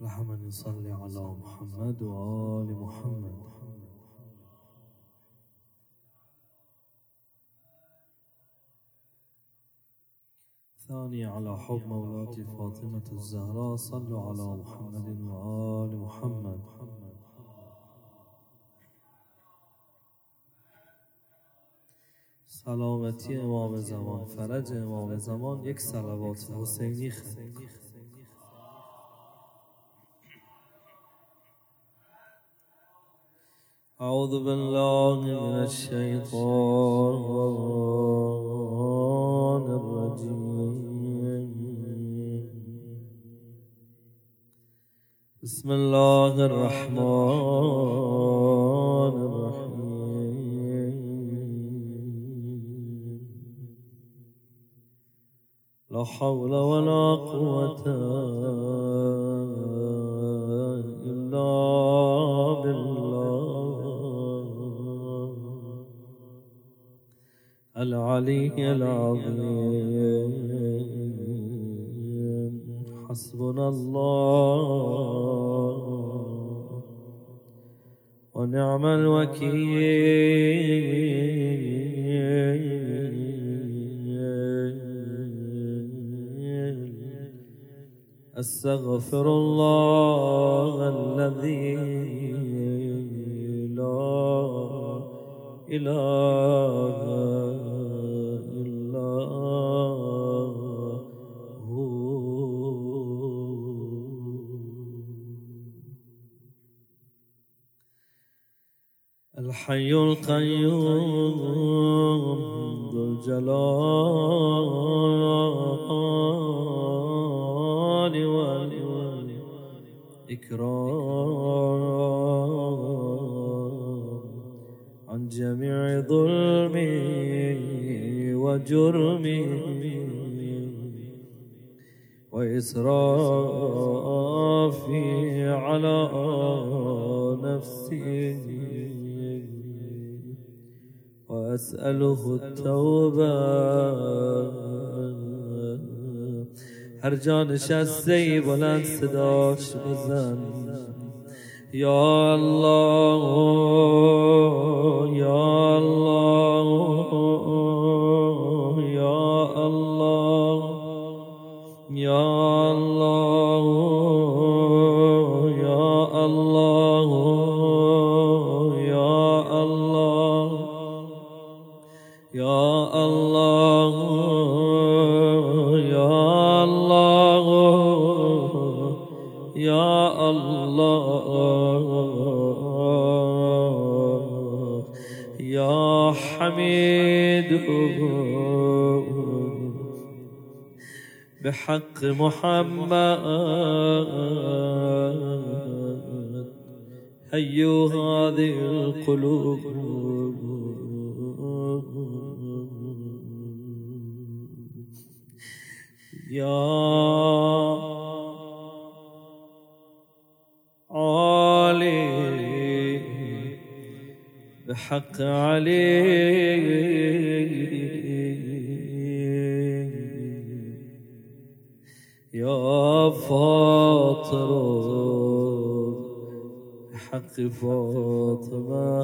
من يصلي على محمد وآل محمد. ثاني على حب مولاتي فاطمة الزهراء صلوا على محمد وآل محمد. سلامتی امام زمان فرج امام زمان یک سلوات حسینی خیلی أعوذ بالله من الشيطان الرجيم. بسم الله الرحمن الرحيم. لا حول ولا قوة إلا العلي العظيم. حسبنا الله ونعم الوكيل. أستغفر الله الذي لا إله الحي القيوم ذو الجلال والإكرام. عن جميع ظلمي وجرمي وإسرافي على نفسي. وأسأله التوبة. هر جا نشسته بلند صداش بزن. یا الله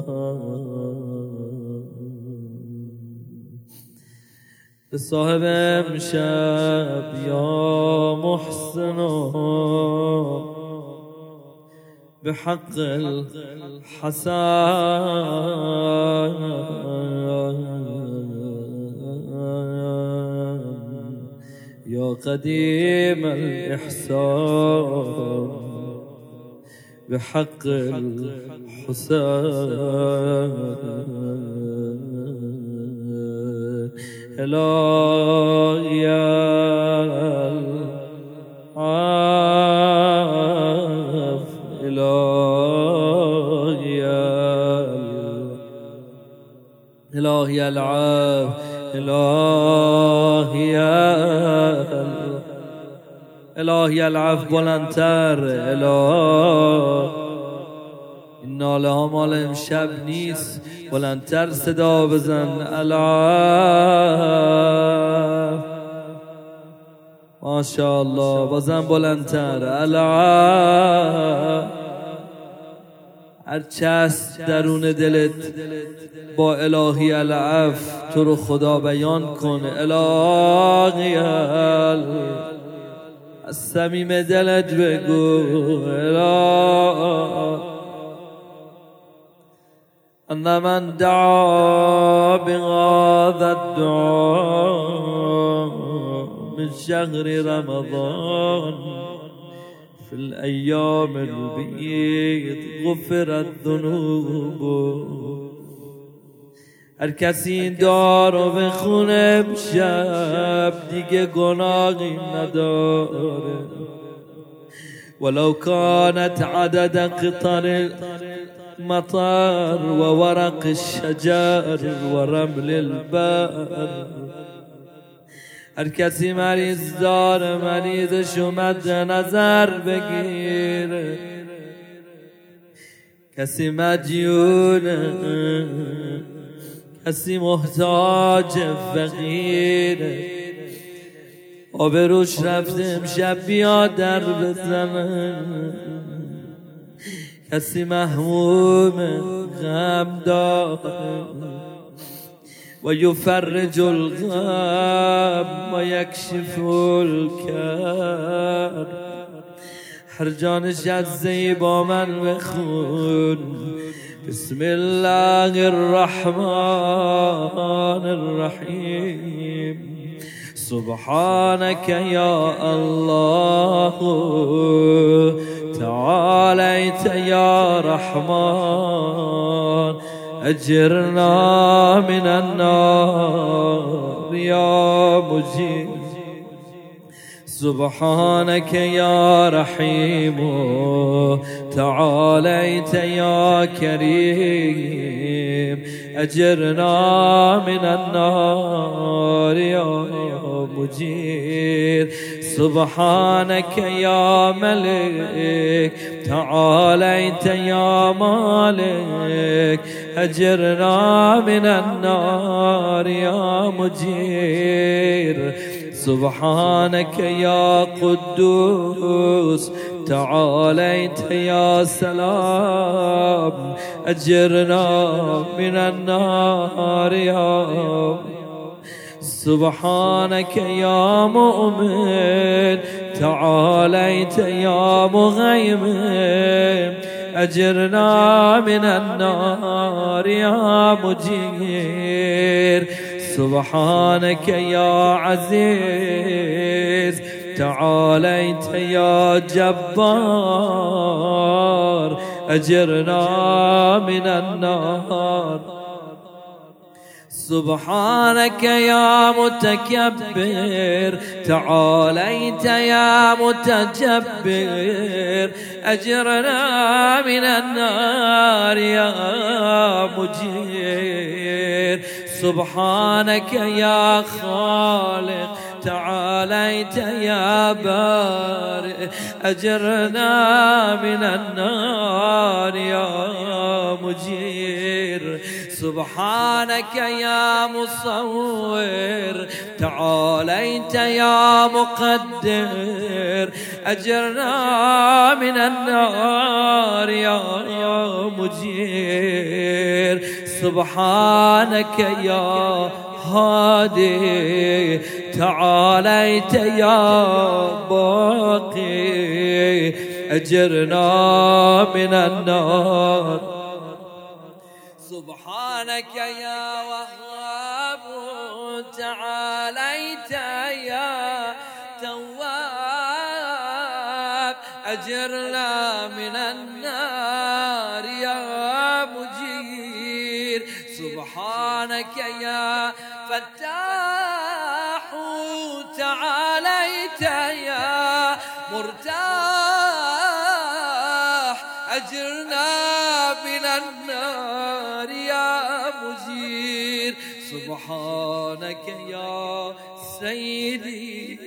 فاطمه صاحب امشب یا محسن بحق الحسن يا قديم الإحسان بحق الحسين إلهي العاف إلهي العاف إلهي العف بلندتر إلهي ناله ها مال امشب نیست. بلندتر صدا بزن. العاف. ماشاءالله بازم بلندتر. الا هر چست درون دلت با الهی العف تو رو خدا بیان کنه الهی از صمیم دلت بگو. أن من دعا بهذا الدعاء من شهر رمضان في الأيام البيض غفرت ذنوب هر کسی این دارو بخونه شب دیگه گناهی نداره. ولو كانت عدد قطر المطر وورق الشجر ورمل البر هر کسی مریض داره مریضش اومد نظر بگیره کسی مجیونه کسی محتاج فقیره روش رفته امشب بیا در بزنه کسی محموم غم داره و یفرج الغم و یکشف الکر هر جانش از با من بخون. بسم الله الرحمن الرحيم سبحانك يا الله. تعاليت يا رحمن أجرنا من النار يا مجيب. سبحانك يا رحيم تعاليت يا كريم أجرنا من النار يا مجير سبحانك يا ملك تعاليت يا مالك. أجرنا من النار يا مجير. سبحانك يا قدوس تعاليت يا سلام. أجرنا من النار يا سبحانك يا مؤمن تعاليت يا مغيمن. أجرنا من النار يا مجير. سبحانك يا عزيز تعاليت يا جبار. أجرنا من النار. سبحانك يا متكبر تعاليت يا متجبر أجرنا من النار يا مجير. سبحانك يا خالق تعاليت يا بارئ أجرنا من النار يا مجير. سبحانك يا مصور تعاليت يا مقدر أجرنا من النار يا مجير. سبحانك يا هادي تعاليت يا باقي أجرنا من النار سبحانك يا وهاب تعاليت يا تواب. أجرنا من النار يا مجير. سبحانك يا سبحانك يا سيدي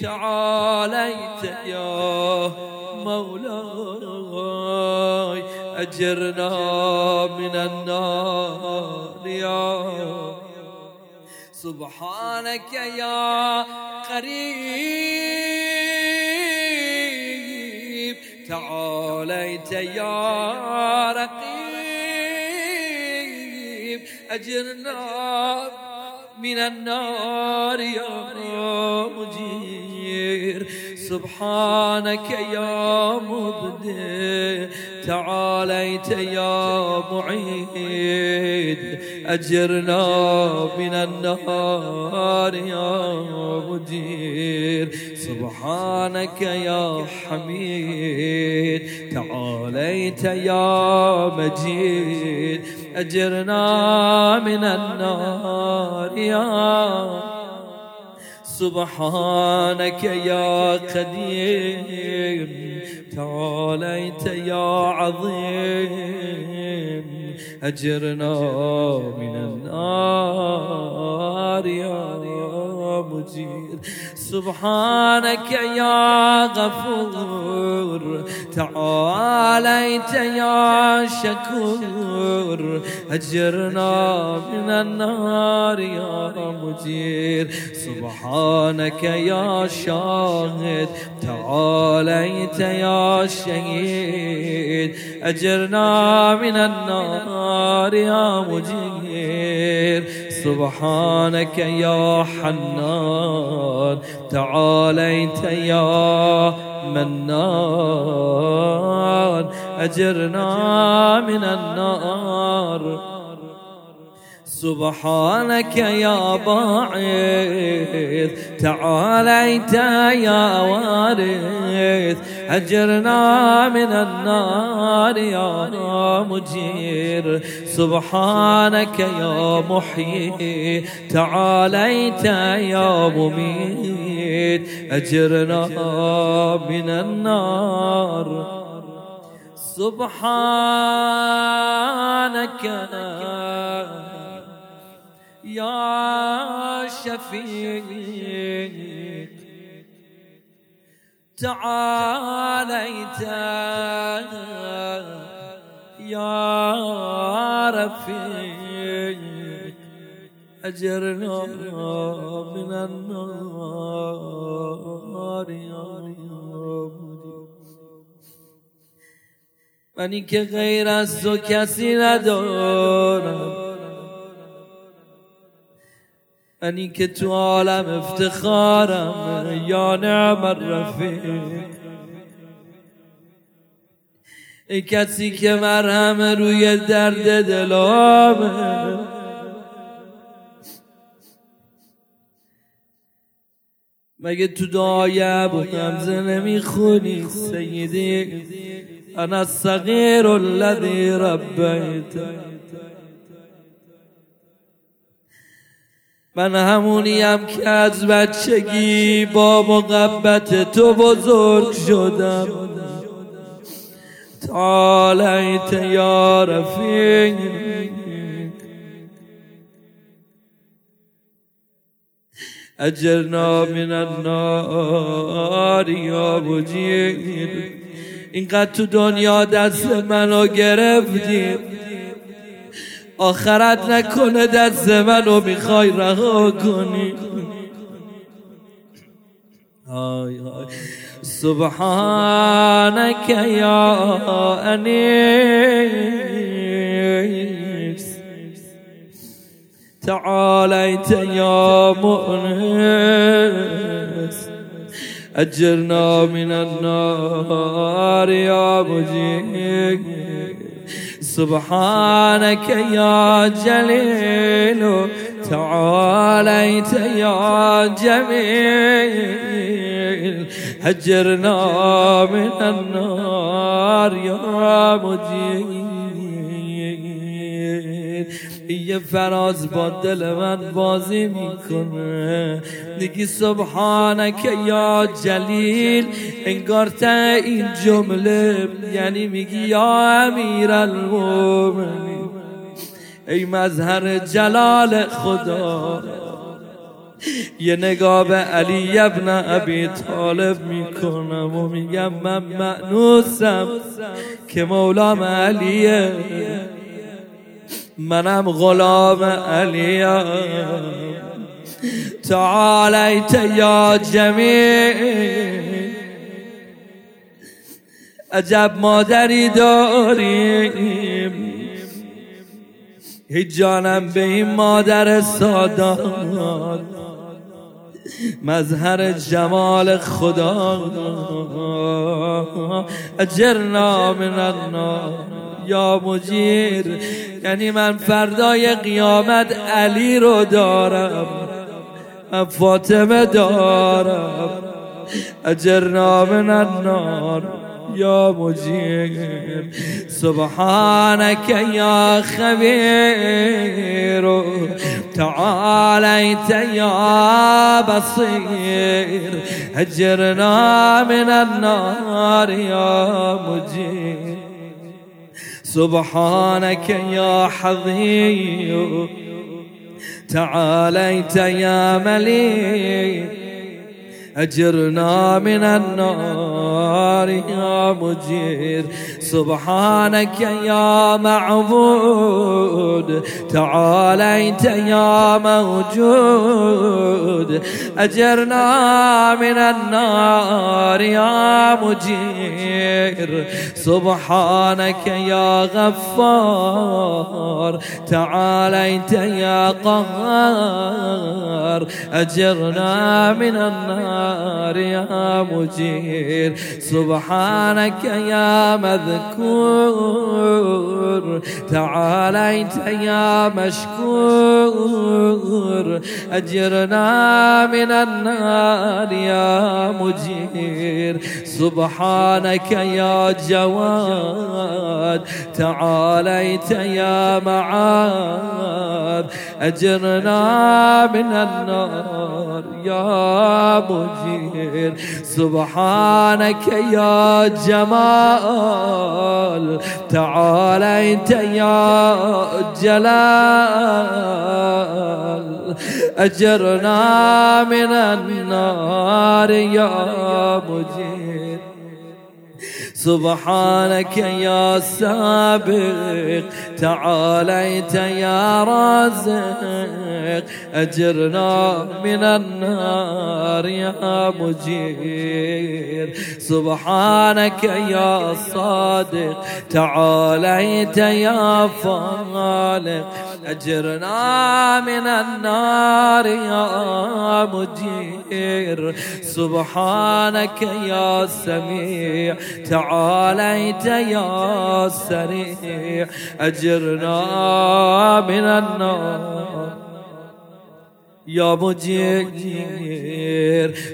تعاليت يا مولاي أجرنا من النار يا سبحانك يا قريب تعاليت يا رقيب. أجرنا من النار يا مجير. سبحانك يا مبدئ تعاليت يا معيد. أجرنا من النار يا مجير. سبحانك يا حميد تعاليت يا مجيد. أجرنا من النار يا سبحانك يا قديم تعاليت يا عظيم. أجرنا من النار يا مجير. سبحانك يا غفور. تعاليت يا شكور. أجرنا من النار يا مجير. سبحانك يا شاهد. تعاليت يا شهيد. أجرنا من النار يا مجير. سبحانك يا حنان. تعاليت يا منان. أجرنا من النار. سبحانك يا باعث تعاليت يا وارث أجرنا من النار يا مجير. سبحانك يا محيي تعاليت يا مميت أجرنا من النار. سبحانك يا شفيق تعاليت يا رفيق أجرنا من النار يا منی که غیر از تو کسی ندارم. اونی که تو عالم افتخارم يا نعم الرفيق. ای کسی که مرهم روی درد دلامه. مگه تو دعای ابو حمزه نمی‌خونی؟ سيدي أنا الصغیر الذي ربیت. من همونیم که از بچگی با محبت تو بزرگ شدم. تعاليت يا رفيق. أجرنا من النار یا اینقدر تو دنیا دست منو گرفتیم آخرت نکنه دست منو می‌خوای رها کنی. آی آی. سبحانك يا أنيس تعاليت يا مؤنس. أجرنا من النار يا مجيب سبحانك يا جليل تعاليت يا جميل. هجرنا من النار يا مجيد. یه فراز با دل من بازی می‌کنه. دیگی سبحانک یا جلیل انگار تا این جمله یعنی میگی یا امیر المومنین ای مظهر جلال خدا یه نگاه به علی ابن ابی طالب می‌کنم و میگم من معنوسم که مولام علیه منم غلام علیم تعاليت يا جميل عجب مادری داریم. هیچ جانم به این مادر سادات مظهر جمال خدا. اجرنا من النار. یا مجیر یعنی من فردای قیامت علی رو دارم من فاطمه دارم اجرنا من النار يا مجير سبحانك يا خبير تعاليت يا بصير هجرنا من النار يا مجير سبحانك يا حظير تعاليت يا مليك أجرنا من النار يا مجير. سبحانك يا معبود تعاليت يا موجود. أجرنا من النار يا مجير. سبحانك يا غفار تعاليت يا قهار. أجرنا من النار النار يا مجير. سبحانك يا مذكور. تعاليت يا مشكور. أجرنا من النار يا مجير. سبحانك يا جواد. تعاليت يا معاد أجرنا من النار يا مجير. سبحانك يا جمال. تعاليت يا جلال. أجرنا من النار يا مجير. سبحانك يا سابق تعاليت يا رازق. أجرنا من النار يا مجير. سبحانك يا صادق تعاليت يا فالق. أجرنا من النار يا مجير. سبحانك يا سميع تعاليت يا سريع أجرنا من النار. يا مجير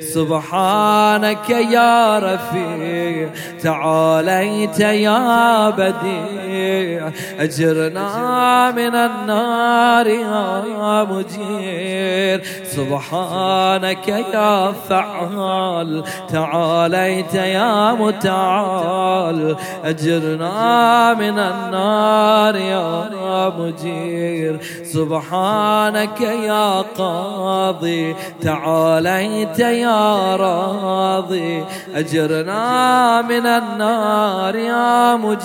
سبحانك يا رفيع تعاليت يا بديع أجرنا من النار يا مجير. سبحانك يا فعال تعاليت يا متعال أجرنا من النار يا مجير. سبحانك يا قال راضي. تعاليت يا راضي. أجرنا من النار يا مجير.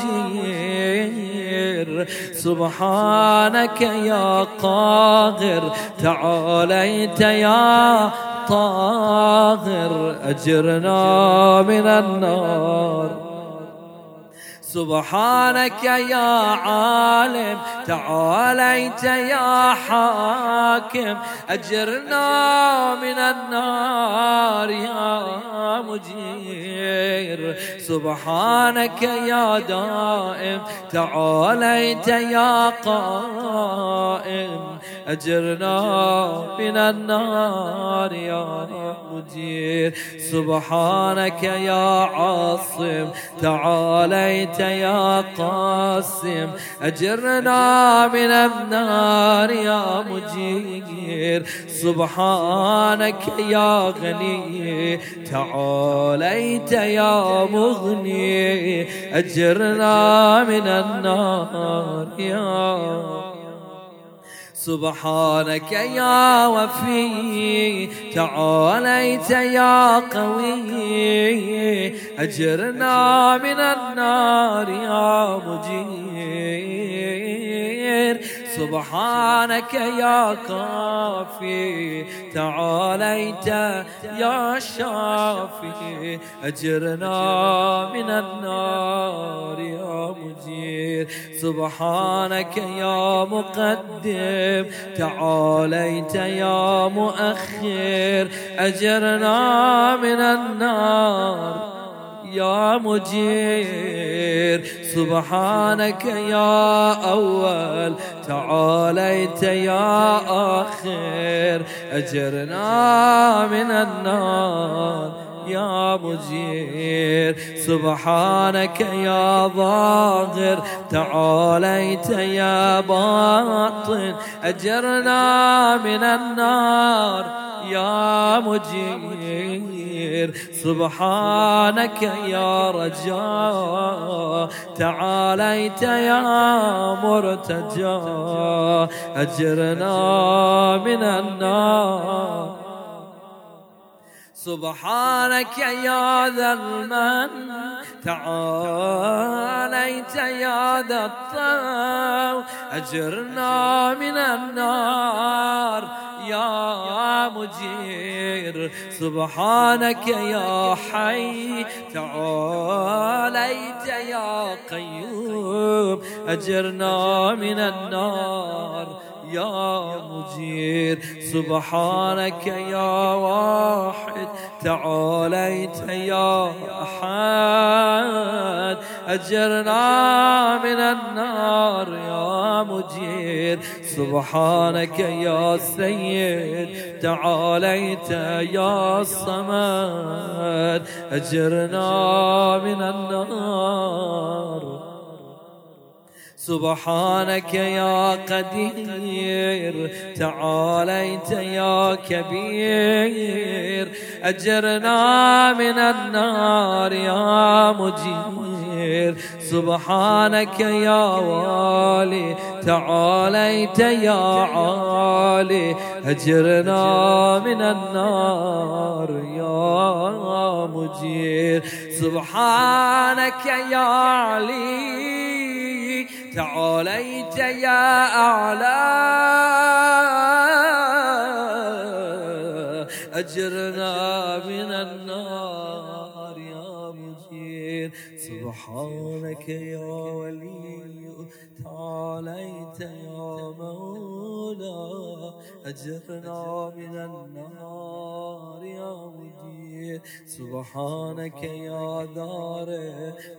سبحانك يا قاهر. تعاليت يا طاهر. أجرنا من النار. سبحانك يا عالم تعاليت يا حاكم. أجرنا من النار يا مجير. سبحانك يا دائم تعاليت يا قائم. أجرنا من النار يا مجير. سبحانك يا عاصم تعاليت يا قاسم أجرنا من النار يا مجير. سبحانك يا غني تعاليت يا مغني. أجرنا من النار يا سبحانك يا وفي تعاليت يا قوي. أجرنا من النار يا مجير سبحانك يا كافي تعاليت يا شافي. أجرنا من النار يا مجير. سبحانك يا مقدم تعاليت يا مؤخر. أجرنا من النار. يا مجير. سبحانك يا أول. تعاليت يا آخر. أجرنا من النار يا مجير. سبحانك يا ظاهر. تعاليت يا باطن. أجرنا من النار يا مجير. سبحانك يا رجاء. تعاليت يا مرتجى أجرنا من النار. سبحانك يا ذا المن. تعاليت يا ذا الطو أجرنا من النار. يا مجير سبحانك يا حي. تعاليت يا قيوم أجرنا من النار. يا مجير سبحانك يا واحد تعاليت يا أحد. أجرنا من النار يا مجير سبحانك يا سيد. تعاليت يا صمد أجرنا من النار. سبحانك يا قدير تعاليت يا كبير. أجرنا من النار يا مجير. سبحانك يا والي تعاليت يا عالي. أجرنا من النار يا مجير. سبحانك يا علي تعاليت يا أعلى. أجرنا من النار يا مجير سبحانك يا ولي. تعاليت يا مولا أجرنا من النار يا مجير. سبحانك يا دار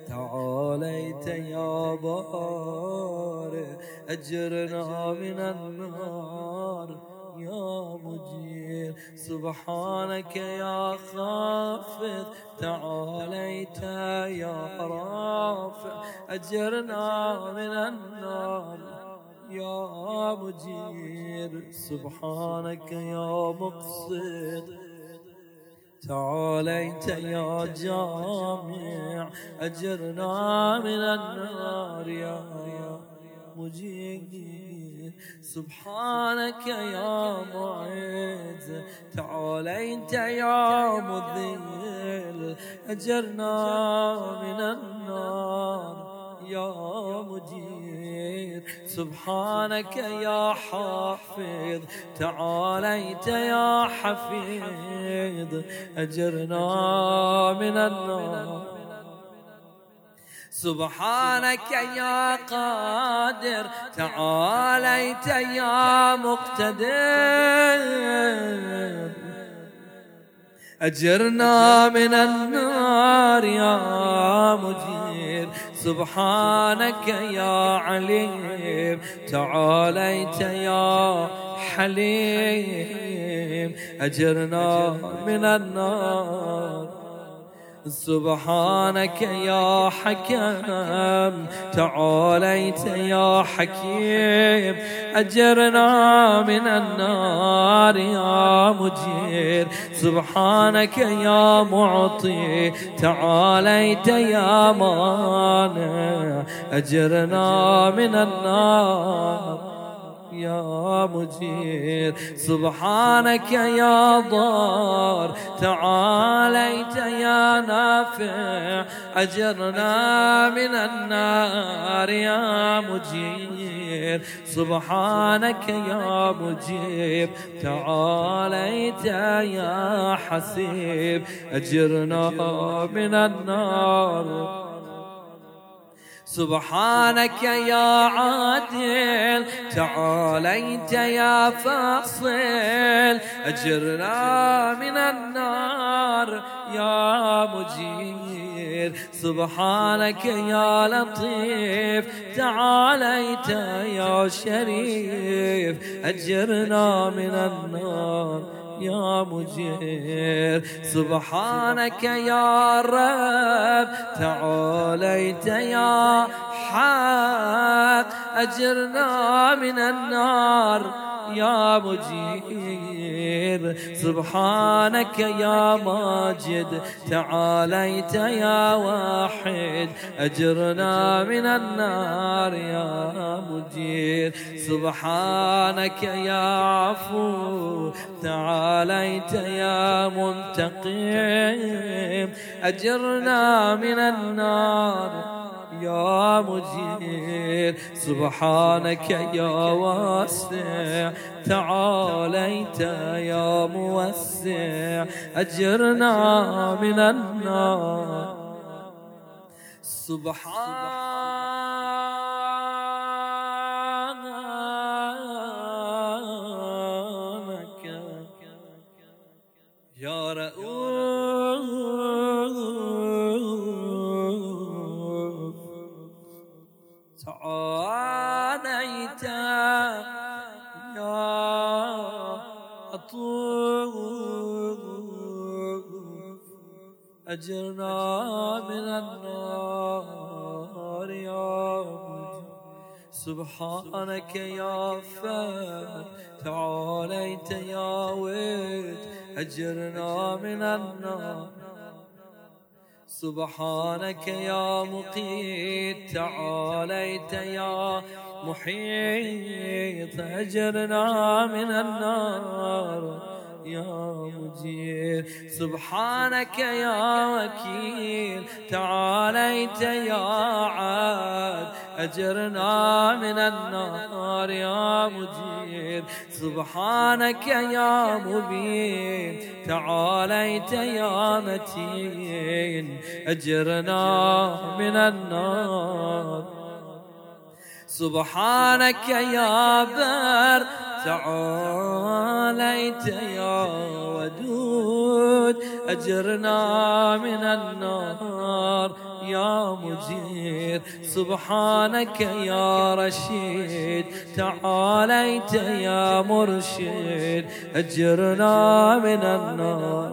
تعاليت يا بار أجرنا من النار. يا مجير سبحانك يا خافض تعاليت يا رافع أجرنا من النار. يا مجير سبحانك يا مقصد. تعاليت يا جامع أجرنا من النار. يا مجير سبحانك يا معز. تعاليت يا مذل. أجرنا من النار يا مجير سبحانك يا حافظ. تعاليت يا حفيظ. أجرنا من النار. سبحانك يا قادر تعاليت يا مقتدر. أجرنا من النار يا مجير. سبحانك يا عليم تعاليت يا حليم. أجرنا من النار. سبحانك يا حكم تعاليت يا حكيم أجرنا من النار يا مجير. سبحانك يا معطي تعاليت يا مانع أجرنا من النار. يا مجير سبحانك يا ضار. تعاليت يا نافع. أجرنا من النار يا مجير سبحانك يا مجيب تعاليت يا حسيب. أجرنا من النار. سبحانك يا عادل تعاليت يا فاصل أجرنا من النار يا مجير. سبحانك يا لطيف تعاليت يا شريف أجرنا من النار يا مجير سبحانك يا رب. تعاليت يا حق. أجرنا من النار. يا مجير سبحانك يا ماجد تعاليت يا واحد. أجرنا من النار يا مجير سبحانك يا عفو تعاليت يا منتقم. أجرنا من النار يا مجير سبحانك يا واسع تعاليت يا موسع أجرنا من النار. سبحانك أجرنا من النار يا سبحانك يا فات تعاليت يا ود أجرنا من النار. سبحانك يا مقيت تعاليت يا محيط أجرنا من النار. يا مجير. سبحانك يا وكيل. تعاليت يا عاد. أجرنا من النار يا مجير. سبحانك يا مبين. تعاليت يا متين. أجرنا من النار. سبحانك يا بر. تعاليت يا ودود أجرنا من النار. يا مجير سبحانك يا رشيد. تعاليت يا مرشد أجرنا من النار.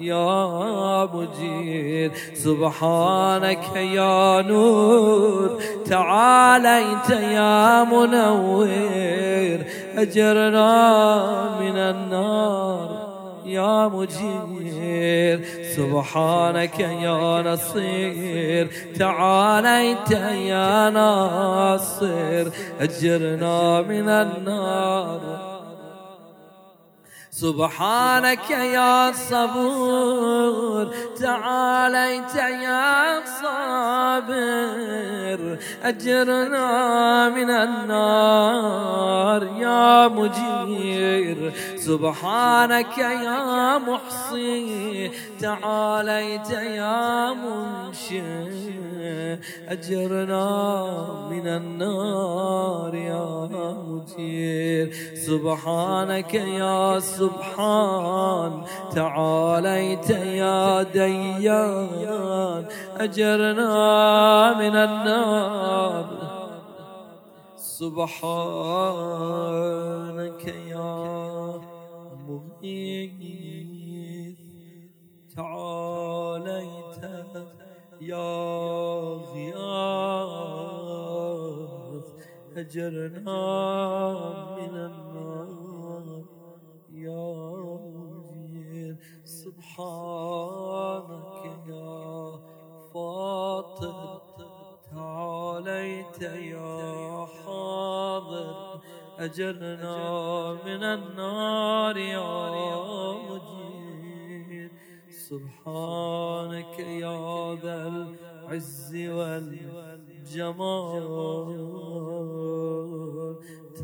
يا مجير سبحانك يا نور. تعاليت يا منور أجرنا من النار. يا مجير سبحانك يا نصير. تعاليت يا ناصر. أجرنا من النار. سبحانك يا صبور تعاليت يا صابر أجرنا من النار يا مجير. سبحانك يا محصي تعاليت يا منشئ أجرنا من النار يا مجير. سبحانك يا سبحان. تعاليت يا ديان أجرنا من النار. سبحانك يا مغيث. تعاليت يا غياث أجرنا من النار. يا مجير سبحانك يا فاطر تعاليت يا حاضر أجرنا من النار يا مجير سبحانك يا ذا العز والجمال.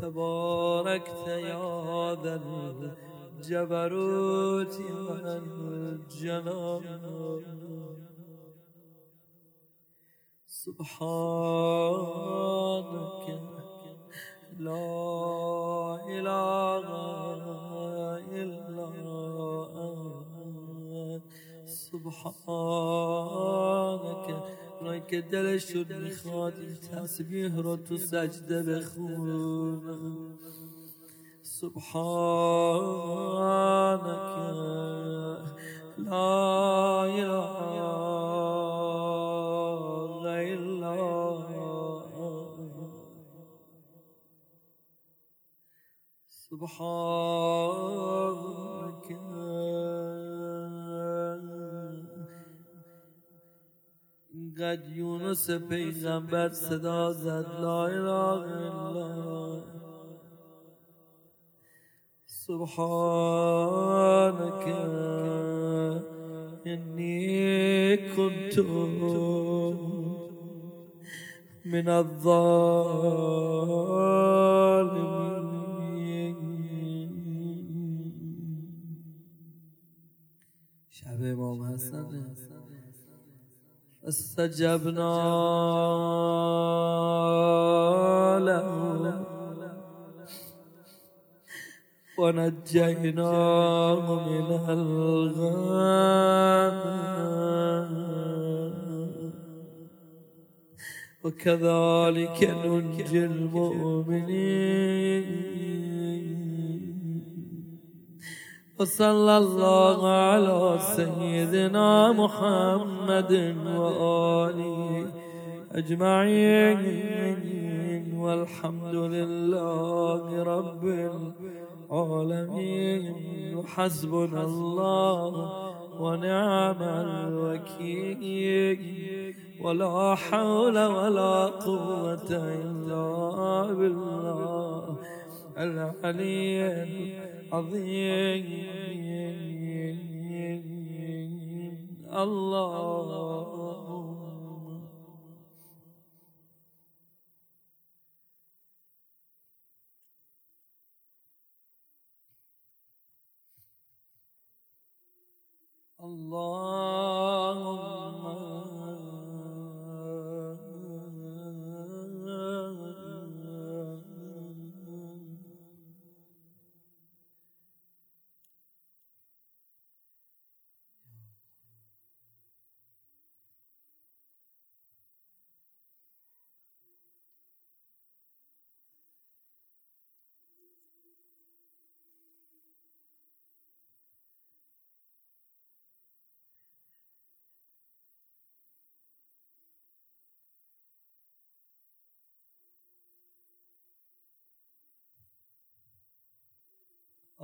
تباركت يا ذا الجبروت والجلال سبحانك لا إله إلا أنت سبحانك اونایی که دلشون می‌خواد این تسبیح رو تو سجده بخون. سبحانك لا إله إلا سبحانك. اینقدر یونس پیغمبر صدا زد لا اله الا سبحانك إني كنت من الظالمين. شب إمام حسن استجبنا له. ونجيناه من الغم وكذلك ننجي المؤمنين. وصلى الله على سيدنا محمد وآله أجمعين. والحمد لله رب العالمين. وحسبنا الله ونعم الوكيل. ولا حول ولا قوة إلا بالله العلي العظيم. الله اللهم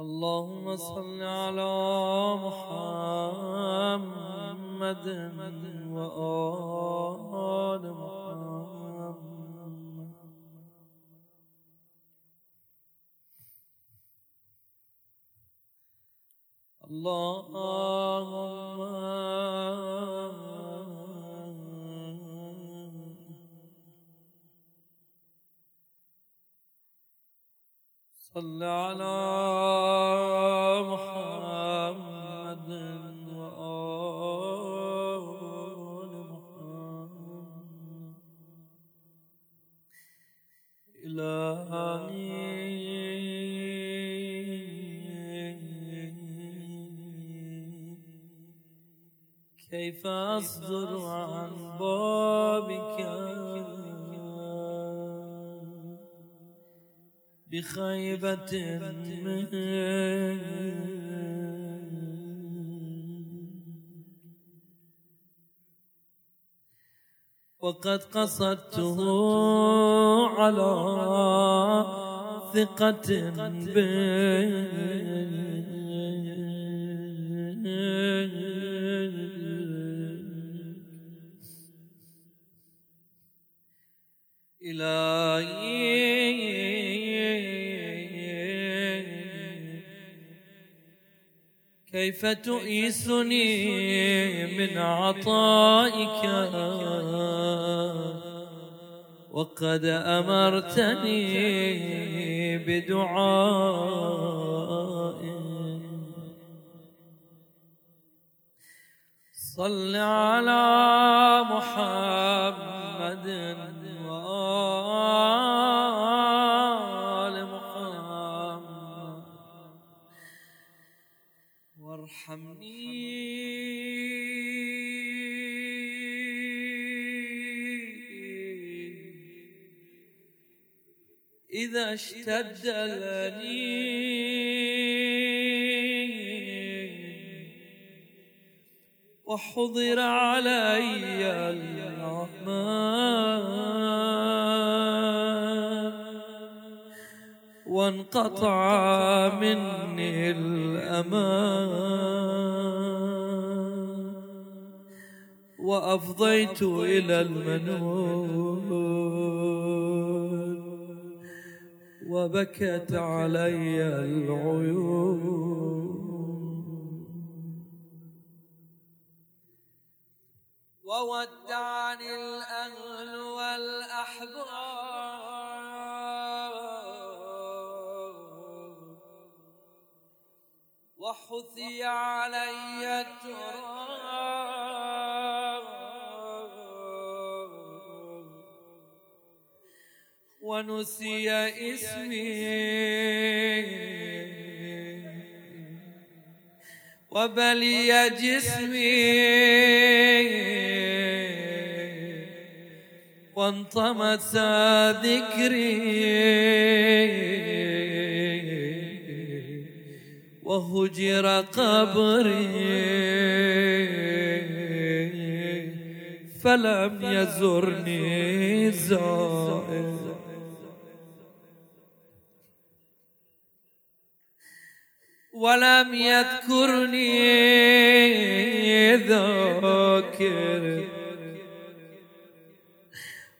اللهم صل على محمد وآل محمد. اللهم صل على محمد وآل محمد. إلهي. كيف أصدر عن بابك؟ بخيبة وقد قصدته على ثقة بك. إلهي كيف تؤيسني من عطائك؟ وقد أمرتني بدعاء. صل على محمد أشتد الأنين وحضر علي العمى وانقطع مني الأمان. وأفضيت إلى المنون. وبكت علي العيون. وودعني الأهل والأحباب وحثي علي التراب. ونسي اسمي. وبلي جسمي. وانطمس ذكري. وهجر قبري. فلم يزرني زائر ولم يذكرني ذاكر.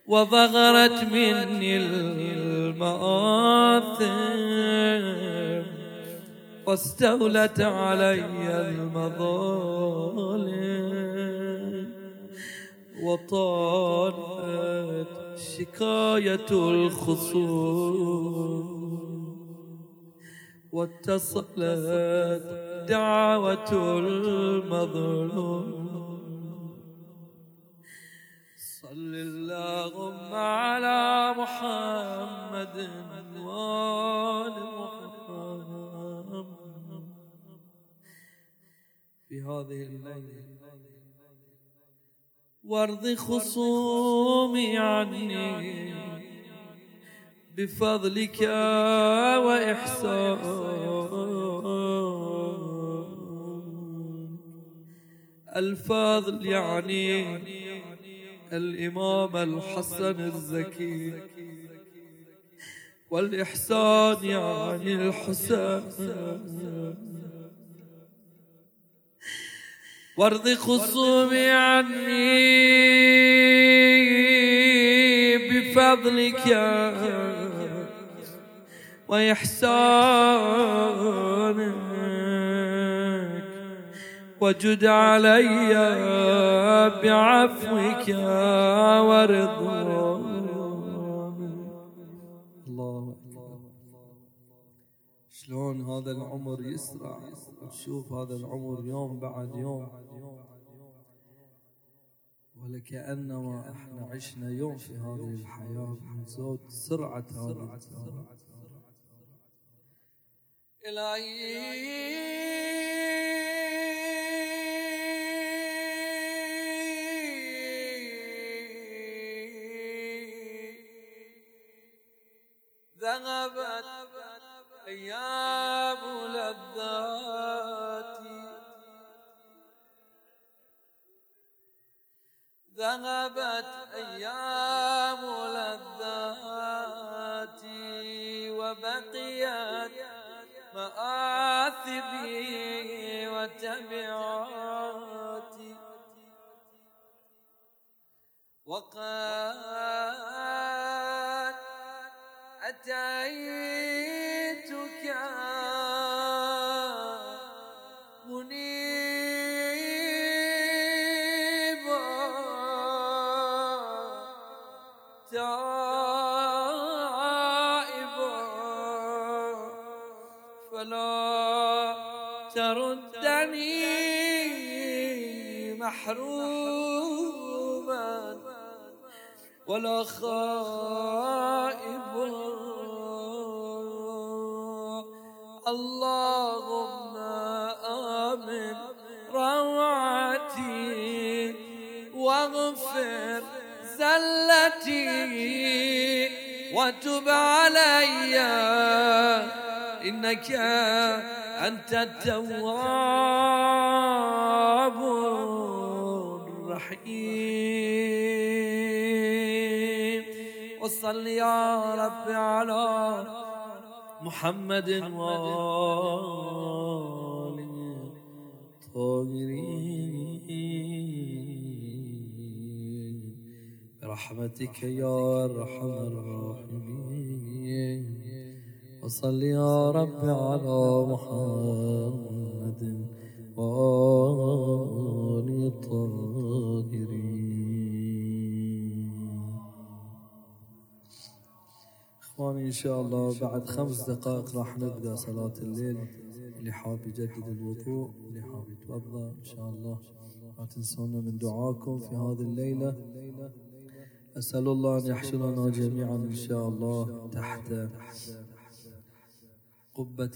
وظهرت مني المآثم واستولت علي المظالم وطالت شكاية الخصوم. واتصلت دعوة المظلوم. صل اللهم على محمد وآل محمد. في هذه الليلة. وارض خصومي عني. بفضلك وإحسان. الفضل يعني الإمام الحسن الزكي. والإحسان يعني الحسين وارض خصومي عني بفضلك وإحسانك. وجد علي بعفوك أكبر. شلون هذا العمر يسرع؟ وتشوف هذا العمر يوم بعد يوم. ولكأنما إحنا عشنا يوم في هذه الحياة من زود سرعة هذا إلهي. ذهبت أيام لذاتي. ذهبت أيام لذاتي مآثبي وتبعاتي. وقد أتيتك ولا خائب اللهم آمن روعتي واغفر زلتي وتب علي. إنك أنت التواب الرحيم. وصل يا رب على محمد وآله الطاهرين برحمتك يا أرحم الراحمين. وصل يا رب على محمد وآل الطاهرين إخواني إن شاء الله بعد خمس دقائق راح نبدأ صلاة الليل. اللي حاب يجدد الوضوء اللي حاب يتوضأ إن شاء الله لا تنسونا من دعاكم في هذه الليلة. أسأل الله أن يحشرنا جميعا إن شاء الله تحت قبة